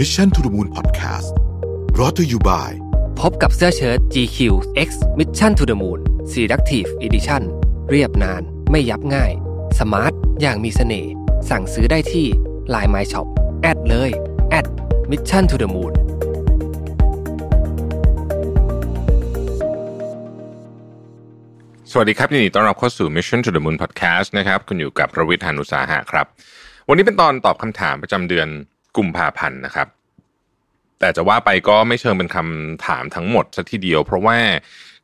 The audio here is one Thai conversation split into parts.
Mission to the Moon Podcast รอ t ธออยู่บ่ายพบกับเสื้อเชิ้ต GQ X Mission to the Moon Selective Edition เรียบนานไม่ยับง่าย สมาร์ท อย่างมีเสน่ห์สั่งซื้อได้ที่ Line My Shop แอดเลยแอด Mission to the Moon สวัสดีครับยินดีต้อนรับเข้าสู่ Mission to the Moon Podcast นะครับ คุณอยู่กับประวิทยานุสาหะครับ วันนี้เป็นตอนตอบคำถามประจำเดือน กุมภาพันธ์นะครับ แต่จะว่าไปก็ไม่เชิงเป็นคำถามทั้งหมดสัทีเดียว เพราะว่า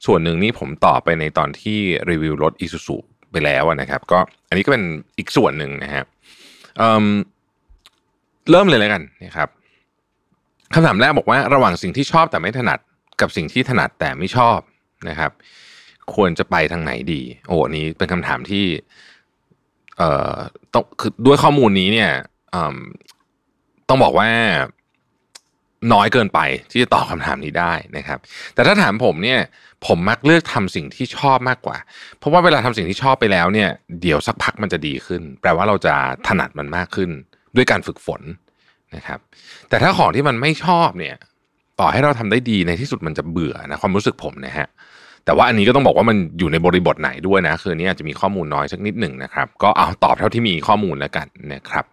ส่วนหนึ่งนี่ผมตอบไปในตอนที่รีวิวรถ i s u z u ไปแล้วนะครับ ก็อันนี้ก็เป็นอีกส่วนหนึ่งนะฮะเเริ่มเลยแล้วกันนะครับคำถามแรกบอกว่าระหว่างสิ่งที่ชอบแต่ไม่ถนัดกับสิ่งที่ถนัดแต่ไม่ชอบนะครับ ควรจะไปทางไหนดี โอ้นี้เป็นคำถามที่เอ่อต้องคือด้วยข้อมูลนี้เนี่ยอืม ต้องบอกว่าน้อยเกินไปที่จะตอบคำถามนี้ได้นะครับ แต่ถ้าถามผมเนี่ยผมมักเลือกทำสิ่งที่ชอบมากกว่า เพราะว่าเวลาทำสิ่งที่ชอบไปแล้วเนี่ยเดี๋ยวสักพักมันจะดีขึ้น แปลว่าเราจะถนัดมันมากขึ้น ด้วยการฝึกฝนนะครับ แต่ถ้าของที่มันไม่ชอบเนี่ยต่อให้เราทำได้ดีในที่สุดมันจะเบื่อนะความรู้สึกผมนะฮะแต่ว่าอันนี้ก็ต้องบอกว่ามันอยู่ในบริบทไหนด้วยนะคืออนนี้อาจจะมีข้อมูลน้อยสักนิดหนึ่งนะครับ ก็เอาตอบเท่าที่มีข้อมูลแล้วกันนะครับ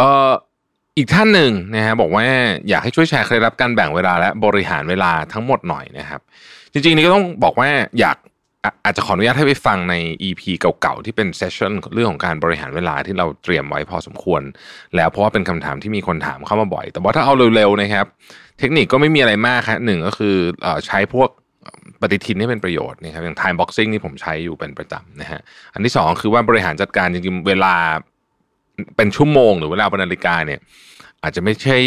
เอ่ออีกท่านหนึ่งนะฮะบอกว่าอยากให้ช่วยแชร์เคล็ดลับการแบ่งเวลาและบริหารเวลาทั้งหมดหน่อยนะครับ จริงๆนี่ก็ต้องบอกว่าอยากอาจจะขออนุญาตให้ไปฟังใน EP เก่าๆ ที่เป็นเซสชั่นเรื่องของการบริหารเวลาที่เราเตรียมไว้พอสมควร แล้วเพราะว่าเป็นคำถามที่มีคนถามเข้ามาบ่อย แต่ว่าถ้าเอาเร็วๆนะครับ เทคนิคก็ไม่มีอะไรมากครับหนึ่งก็คืออใช้พวกปฏิทินให้เป็นประโยชน์นะครับอย่าง time boxing นี่ผมใช้อยู่เป็นประจำนะฮะอันที่สองคือว่าบริหารจัดการจริงๆเวลา เป็นชั่วโมงหรือเวลาบนนาฬิกาเนี่ย อาจจะไม่ใช่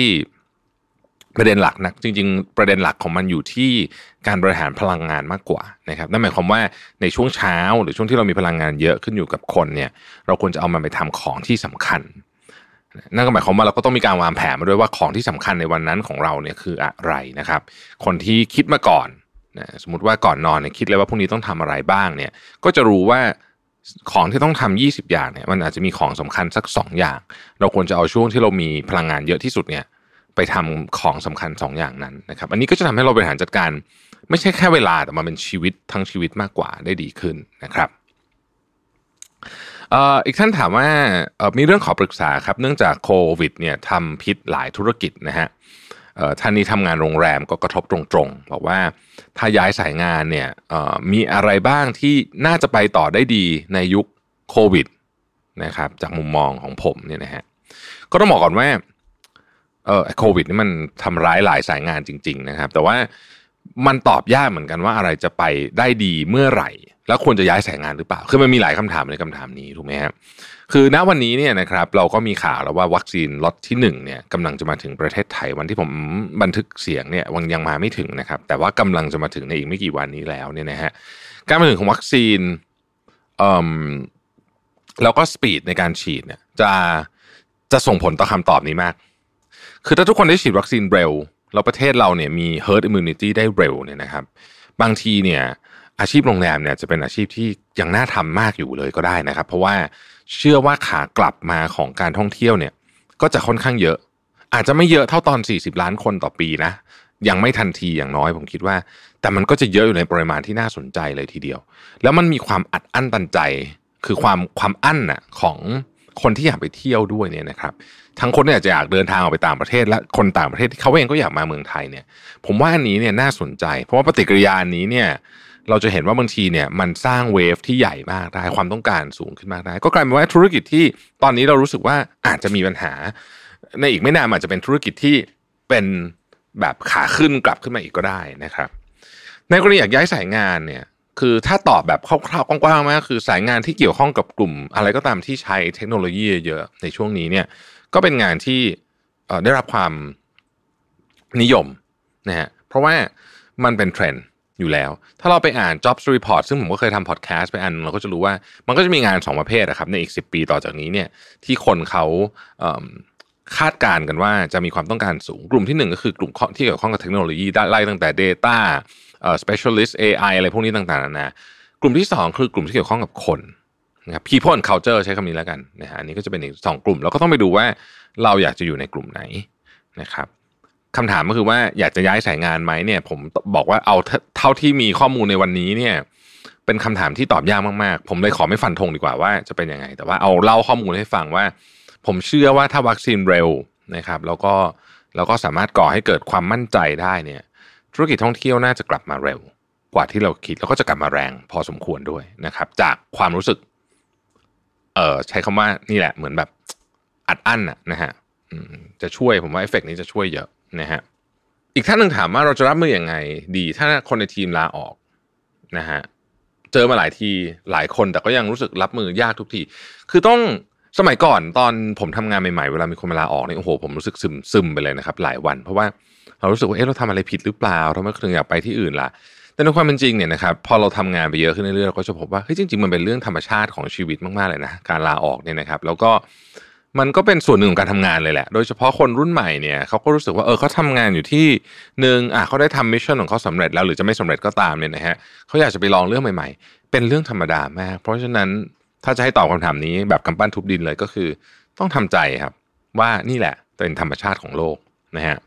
ประเด็นหลักนะจริง ๆ ประเด็นหลักของมันอยู่ที่การบริหารพลังงานมากกว่านะครับนั่นหมายความว่าในช่วงเช้าหรือช่วงที่เรามีพลังงานเยอะขึ้นอยู่กับคนเนี่ย เราควรจะเอามันไปทำของที่สำคัญ นั่นก็หมายความว่าเราก็ต้องมีการวางแผนมาด้วยว่าของที่สำคัญในวันนั้นของเราเนี่ยคืออะไรนะครับ คนที่คิดมาก่อนนะสมมติว่าก่อนนอนเนี่ยคิดเลยว่าพรุ่งนี้ต้องทำอะไรบ้างเนี่ย ก็จะรู้ว่า ของที่ต้องทำ20 อย่างเนี่ยมันอาจจะมีของสำคัญสัก 2 อย่าง เราควรจะเอาช่วงที่เรามีพลังงานเยอะที่สุดเนี่ยไปทำของสำคัญ 2 อย่างนั้นนะครับ อันนี้ก็จะทำให้เราบริหารจัดการ ไม่ใช่แค่เวลาแต่มาเป็นชีวิตทั้งชีวิตมากกว่าได้ดีขึ้นนะครับอีกท่านถามว่ามีเรื่องขอปรึกษาครับเนื่องจากโควิดเนี่ยทำพิษหลายธุรกิจนะฮะ ท่านนี้ทำงานโรงแรมก็กระทบตรงๆบอกว่าถ้าย้ายสายงานเนี่ยมีอะไรบ้างที่น่าจะไปต่อได้ดีในยุคโควิดนะครับจากมุมมองของผมเนี่ยนะฮะก็ต้องบอกก่อนว่าเออโควิดนี่มันทำร้ายหลายสายงานจริง ๆ นะครับ แต่ว่ามันตอบยากเหมือนกันว่าอะไรจะไปได้ดีเมื่อไหร่ แล้วควรจะย้ายสายงานหรือเปล่า คือมันมีหลายคำถามในคำถามนี้ถูกไหมครับ คือณวันนี้เนี่ยนะครับเราก็มีข่าวแล้วว่าวัคซีนล็อตที่1เนี่ยกำลังจะมาถึงประเทศไทยวันที่ผมบันทึกเสียงเนี่ยมันยังมาไม่ถึงนะครับ แต่ว่ากำลังจะมาถึงในอีกไม่กี่วันนี้แล้วเนี่ยนะฮะการมาถึงของวัคซีนเอ่อแล้วก็ speed ในการฉีดเนี่ยจะจะส่งผลต่อคำตอบนี้มาก คือถ้าทุกคนได้ฉีดวัคซีนเร็ว แล้วประเทศเราเนี่ยมี herd immunity ได้เร็วเนี่ยนะครับ บางทีเนี่ยอาชีพโรงแรมเนี่ยจะเป็นอาชีพที่ยังน่าทำมากอยู่เลยก็ได้นะครับ เพราะว่า เชื่อว่าขากลับมาของการท่องเที่ยวเนี่ย ก็จะค่อนข้างเยอะ อาจจะไม่เยอะเท่าตอน 40 ล้านคนต่อปีนะ ยังไม่ทันทีอย่างน้อยผมคิดว่า แต่มันก็จะเยอะอยู่ในปริมาณที่น่าสนใจเลยทีเดียว แล้วมันมีความอัดอั้นตันใจ คือความความอั้นน่ะของคนที่อยากไปเที่ยวด้วยเนี่ยนะครับทั้งคนที่อาจจะอยากเดินทางออกไปต่างประเทศ และคนต่างประเทศที่เขาเองก็อยากมาเมืองไทยเนี่ย ผมว่าอันนี้เนี่ยน่าสนใจ เพราะว่าปฏิกิริยาอันนี้เนี่ย เราจะเห็นว่าบางทีเนี่ยมันสร้างเวฟที่ใหญ่มากได้ความต้องการสูงขึ้นมากได้ ก็กลายเป็นว่าธุรกิจที่ตอนนี้เรารู้สึกว่าอาจจะมีปัญหา ในอีกไม่นานอาจจะเป็นธุรกิจที่เป็นแบบขาขึ้นกลับขึ้นมาอีกก็ได้นะครับ ในกรณีอยากย้ายสายงานเนี่ยคือถ้าตอบแบบคร่าวๆกว้างๆมากคือสายงานที่เกี่ยวข้องกับกลุ่ม อะไรก็ตามที่ใช้เทคโนโลยีเยอะในช่วงนี้เนี่ยก็เป็นงานที่ได้รับความนิยมนะฮะเพราะว่ามันเป็นเทรนด์ อยู่แล้ว ถ้าเราไปอ่าน jobs report ซึ่งผมก็เคยทำพอดแคสต์ไปอัน เราก็จะรู้ว่ามันก็จะมีงานสองประเภทนะครับในอีก 10 ปีต่อจากนี้เนี่ยที่คนเขาเคาดการณ์กันว่าจะมีความต้องการสูง กลุ่มที่หนึ่งก็คือกลุ่มที่เกี่ยวข้องกับเทคโนโลยีได้ไล่ตั้งแต่ data specialist AI อะไรพวกนี้ต่างๆนานากลุ่มที่สองคือกลุ่มที่เกี่ยวข้องกับคนนะครับ people and culture ใช้คำนี้แล้วกันนะฮะอันนี้ก็จะเป็นอีกสองกลุ่ม แล้วก็ต้องไปดูว่าเราอยากจะอยู่ในกลุ่มไหนนะครับ คำถามก็คือว่าอยากจะย้ายสายงานไหมเนี่ย ผมบอกว่าเอาเท่าที่มีข้อมูลในวันนี้เนี่ย เป็นคำถามที่ตอบยากมากๆ ผมเลยขอไม่ฟันธงดีกว่าว่าจะเป็นยังไง แต่ว่าเอาเล่าข้อมูลให้ฟังว่า ผมเชื่อว่าถ้าวัคซีนเร็วนะครับ แล้วก็แล้วก็สามารถก่อให้เกิดความมั่นใจได้เนี่ย ธุรกิจท่องเที่ยวน่าจะกลับมาเร็ว กว่าที่เราคิดแล้วก็จะกลับมาแรงพอสมควรด้วยนะครับ จากความรู้สึก เออใช้คำว่านี่แหละเหมือนแบบอัดอั้นอะนะฮะจะช่วยผมว่าเอฟเฟกนี้จะช่วยเยอะ นะฮะอีกท่านหนึ่งถามว่าเราจะรับมือยังไง ดีถ้าคนในทีมลาออกนะฮะเจอมาหลายทีหลายคนแต่ก็ยังรู้สึกรับมือยากทุกที คือต้องสมัยก่อนตอนผมทำงานใหม่ๆเวลามีคนมาลาออกเนี่ยโอ้โหผมรู้สึกซึมซึมไปเลยนะครับ หลายวัน เพราะว่าเรารู้สึกว่าเอ๊ะเราทำอะไรผิดหรือเปล่าทำไมถึงอยากไปที่อื่นล่ะ แต่ในความเป็นจริงเนี่ยนะครับพอเราทำงานไปเยอะขึ้นเรื่อยๆเราก็จะพบว่าเฮ้ยจริงๆมันเป็นเรื่องธรรมชาติของชีวิตมากๆเลยนะการลาออกเนี่ยนะครับ แล้วก็ มันก็เป็นส่วนหนึ่งของการทำงานเลยแหละ โดยเฉพาะคนรุ่นใหม่เนี่ยเขาก็รู้สึกว่าเออเขาทำงานอยู่ที่หนึ่งอะเขาได้ทำ mission ของเขาสำเร็จแล้วหรือจะไม่สำเร็จก็ตามเนี่ยนะฮะเขาอยากจะไปลองเรื่องใหม่ ๆ เป็นเรื่องธรรมดามาก เพราะฉะนั้นถ้าจะให้ตอบคำถามนี้แบบกำปั้นทุบดินเลยก็คือ ต้องทำใจครับ ว่านี่แหละเป็นธรรมชาติของโลกนะฮะ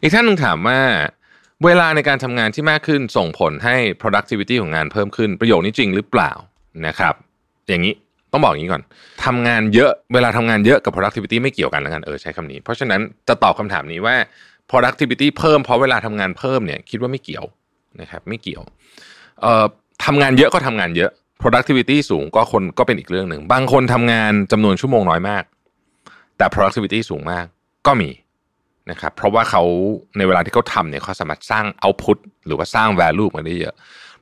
อีกท่านหนึ่งถามว่าเวลาในการทำงานที่มากขึ้นส่งผลให้ productivity ของงานเพิ่มขึ้นประโยคนี้จริงหรือเปล่านะครับ อย่างนี้ ต้องบอกอย่างนี้ก่อนทำงานเยอะเวลาทำงานเยอะกับ productivity ไม่เกี่ยวกันแล้วกันเออใช้คำนี้ เพราะฉะนั้นจะตอบคำถามนี้ว่า productivity เพิ่มเพราะเวลาทำงานเพิ่มเนี่ยคิดว่าไม่เกี่ยวนะครับไม่เกี่ยวเอ่อทำงานเยอะก็ทำงานเยอะ productivity สูงก็คนก็เป็นอีกเรื่องหนึ่ง บางคนทำงานจำนวนชั่วโมงน้อยมาก แต่ productivity สูงมากก็มีนะครับเพราะว่าเขาในเวลาที่เขาทำเนี่ยเขาสามารถสร้าง output หรือว่าสร้าง value มาได้เยอะ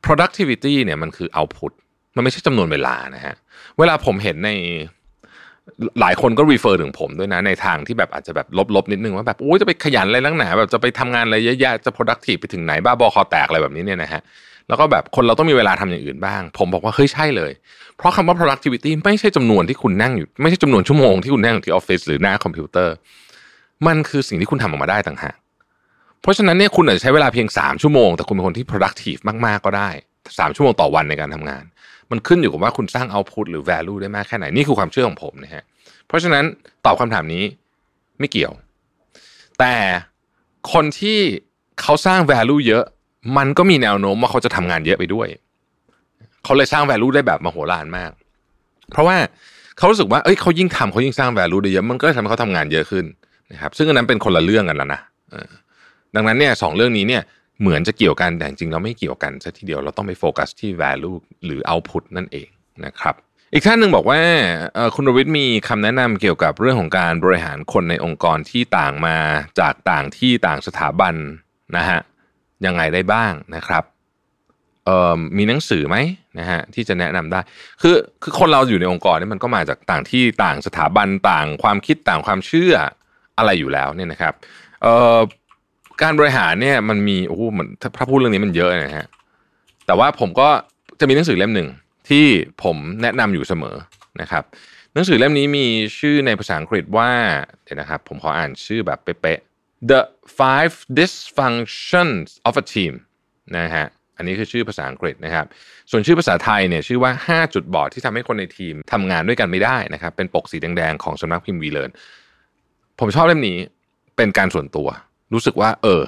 productivity เนี่ยมันคือ output มันไม่ใช่จำนวนเวลานะฮะเวลาผมเห็นในหลายคนก็รีเฟอร์ถึงผมด้วยนะในทางที่แบบอาจจะแบบลบๆนิดนึงว่าแบบโอ้ยจะไปขยันอะไรลังหนาแบบจะไปทำงานอะไรเยอะแยะจะ productive ไปถึงไหนบ้าบอคอแตกอะไรแบบนี้เนี่ยนะฮะแล้วก็แบบคนเราต้องมีเวลาทำอย่างอื่นบ้าง ผมบอกว่าเฮ้ยใช่เลย เพราะคำว่า productivity ไม่ใช่จำนวนที่คุณนั่งอยู่ ไม่ใช่จำนวนชั่วโมงที่คุณนั่งอยู่ที่ออฟฟิศหรือหน้าคอมพิวเตอร์ มันคือสิ่งที่คุณทำออกมาได้ต่างหากเพราะฉะนั้นเนี่ยคุณอาจจะใช้เวลาเพียง 3 ชั่วโมง แต่คุณเป็นคนที่ productive มากๆก็ได้ 3 ชั่วโมงต่อวันในการทำงาน มันขึ้นอยู่กับว่าคุณสร้าง output หรือ value ได้มากแค่ไหน นี่คือความเชื่อของผมนะฮะ เพราะฉะนั้นตอบคำถามนี้ไม่เกี่ยว แต่คนที่เขาสร้าง value เยอะ มันก็มีแนวโน้มว่าเขาจะทำงานเยอะไปด้วย เขาเลยสร้าง value ได้แบบมโหฬารมาก เพราะว่าเขารู้สึกว่าเอ้ยเขายิ่งทำเขายิ่งสร้าง value ได้เยอะมันก็ทำให้เขาทำงานเยอะขึ้นนะครับ ซึ่งอันนั้นเป็นคนละเรื่องกันแล้วนะดังนั้นเนี่ยสองเรื่องนี้เนี่ย เหมือนจะเกี่ยวกันแต่จริงเราไม่เกี่ยวกันซะทีเดียวเราต้องไปโฟกัสที่ value หรือ output นั่นเองนะครับอีกท่านหนึ่งบอกว่าคุณรวิทย์มีคำแนะนำเกี่ยวกับเรื่องของการบริหารคนในองค์กรที่ต่างมาจากต่างที่ต่างสถาบันนะฮะยังไงได้บ้างนะครับมีหนังสือไหมนะฮะที่จะแนะนำได้ คือคือคนเราอยู่ในองค์กรนี่มันก็มาจากต่างที่ต่างสถาบันต่างความคิดต่างความเชื่ออะไรอยู่แล้วเนี่ยนะครับ การบริหารเนี่ยมันมีโอ้โหมันถ้าพูดเรื่องนี้มันเยอะนะฮะแต่ว่าผมก็จะมีหนังสือเล่มหนึ่งที่ผมแนะนำอยู่เสมอนะครับหนังสือเล่มนี้มีชื่อในภาษาอังกฤษว่าเดี๋ยวนะครับผมขออ่านชื่อแบบเป๊ะ The Five Dysfunctions of a Team นะฮะอันนี้คือชื่อภาษาอังกฤษนะครับ ส่วนชื่อภาษาไทยเนี่ยชื่อว่า 5 จุดบอดที่ทำให้คนในทีมทำงานด้วยกันไม่ได้นะครับ เป็นปกสีแดงๆของสำนักพิมพ์วีเลนผมชอบเล่มนี้เป็นการส่วนตัว รู้สึกว่า เออ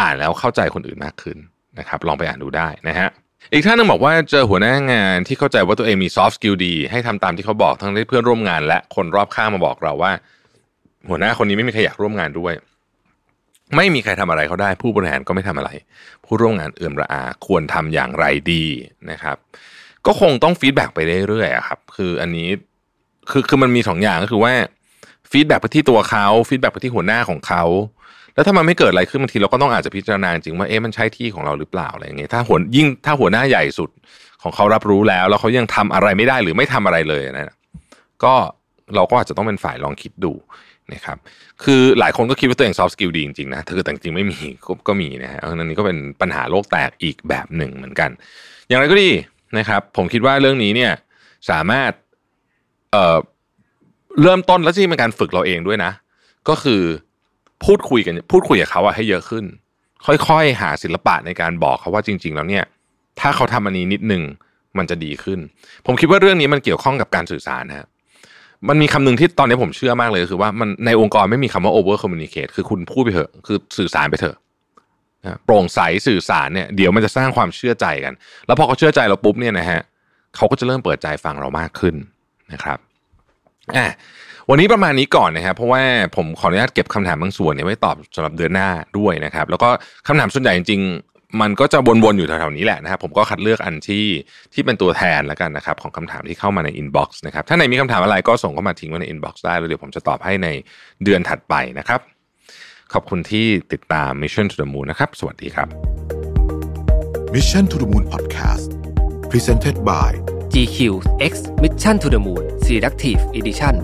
อ่านแล้วเข้าใจคนอื่นมากขึ้นนะครับ ลองไปอ่านดูได้นะฮะอีกท่านนึงบอกว่าเจอหัวหน้างานที่เข้าใจว่าตัวเองมี soft skill ดี ให้ทำตามที่เขาบอกทั้งที่เพื่อนร่วมงาน และคนรอบข้างมาบอกเราว่า หัวหน้าคนนี้ไม่มีใครอยากร่วมงานด้วย ไม่มีใครทำอะไรเขาได้ ผู้บริหารก็ไม่ทำอะไร ผู้ร่วมงานเอือมระอา ควรทำอย่างไรดีนะครับ ก็คงต้อง feedback ไปเรื่อยๆครับคืออันนี้คือคือมันมีสองอย่างก็คือว่า feedback ไปที่ตัวเขา feedback ไปที่หัวหน้าของเขา แล้วถ้ามันไม่เกิดอะไรขึ้นบางทีเราก็ต้องอาจจะพิจารณาจริงว่าเอ๊ะมันใช่ที่ของเราหรือเปล่าอะไรอย่างเงี้ยถ้าหัวยิ่งถ้าหัวหน้าใหญ่สุดของเขารับรู้แล้ว แล้วเขายังทำอะไรไม่ได้หรือไม่ทำอะไรเลยนะก็เราก็อาจจะต้องเป็นฝ่ายลองคิดดูนะครับคือหลายคนก็คิดว่าตัวเอง soft skill ดีจริงๆนะเธอแต่จริงไม่มีก็มีนะฮะอันนี้ก็เป็นปัญหาโลกแตกอีกแบบหนึ่งเหมือนกัน อย่างไรก็ดีนะครับ ผมคิดว่าเรื่องนี้เนี่ยสามารถเอ่อเริ่มต้นแล้วจริงเป็นการฝึกเราเองด้วยนะ ก็คือ พูดคุยกันพูดคุยกับเขาอะให้เยอะขึ้น ค่อยๆ หาศิลปะในการบอกเขาว่าจริง ๆ แล้วเนี่ย ถ้าเขาทำอันนี้นิดนึงมันจะดีขึ้น ผมคิดว่าเรื่องนี้มันเกี่ยวข้องกับการสื่อสารนะมันมีคำหนึ่งที่ตอนนี้ผมเชื่อมากเลยคือว่ามันในองค์กรไม่มีคำว่า over communicate คือคุณพูดไปเถอะ คือสื่อสารไปเถอะโปร่งใสสื่อสารเนี่ยเดี๋ยวมันจะสร้างความเชื่อใจกัน แล้วพอเขาเชื่อใจเราปุ๊บเนี่ยนะฮะเขาก็จะเริ่มเปิดใจฟังเรามากขึ้นนะครับอะ วันนี้ประมาณนี้ก่อนนะครับเพราะว่าผมขออนุญาตเก็บคำถามบางส่วนเนี่ยไว้ตอบสำหรับเดือนหน้าด้วยนะครับ แล้วก็คำถามส่วนใหญ่จริงๆมันก็จะวนๆอยู่แถวๆนี้แหละนะครับผมก็คัดเลือกอันที่ที่เป็นตัวแทนแล้วกันนะครับของคำถามที่เข้ามาใน inbox นะครับถ้าใครมีคำถามอะไรก็ส่งเข้ามาทิ้งไว้ใน inbox ได้แล้วเดี๋ยวผมจะตอบให้ในเดือนถัดไปนะครับ ขอบคุณที่ติดตาม Mission to the Moon นะครับ สวัสดีครับ Mission to the Moon Podcast Presented by GQ X Mission to the Moon Selective Edition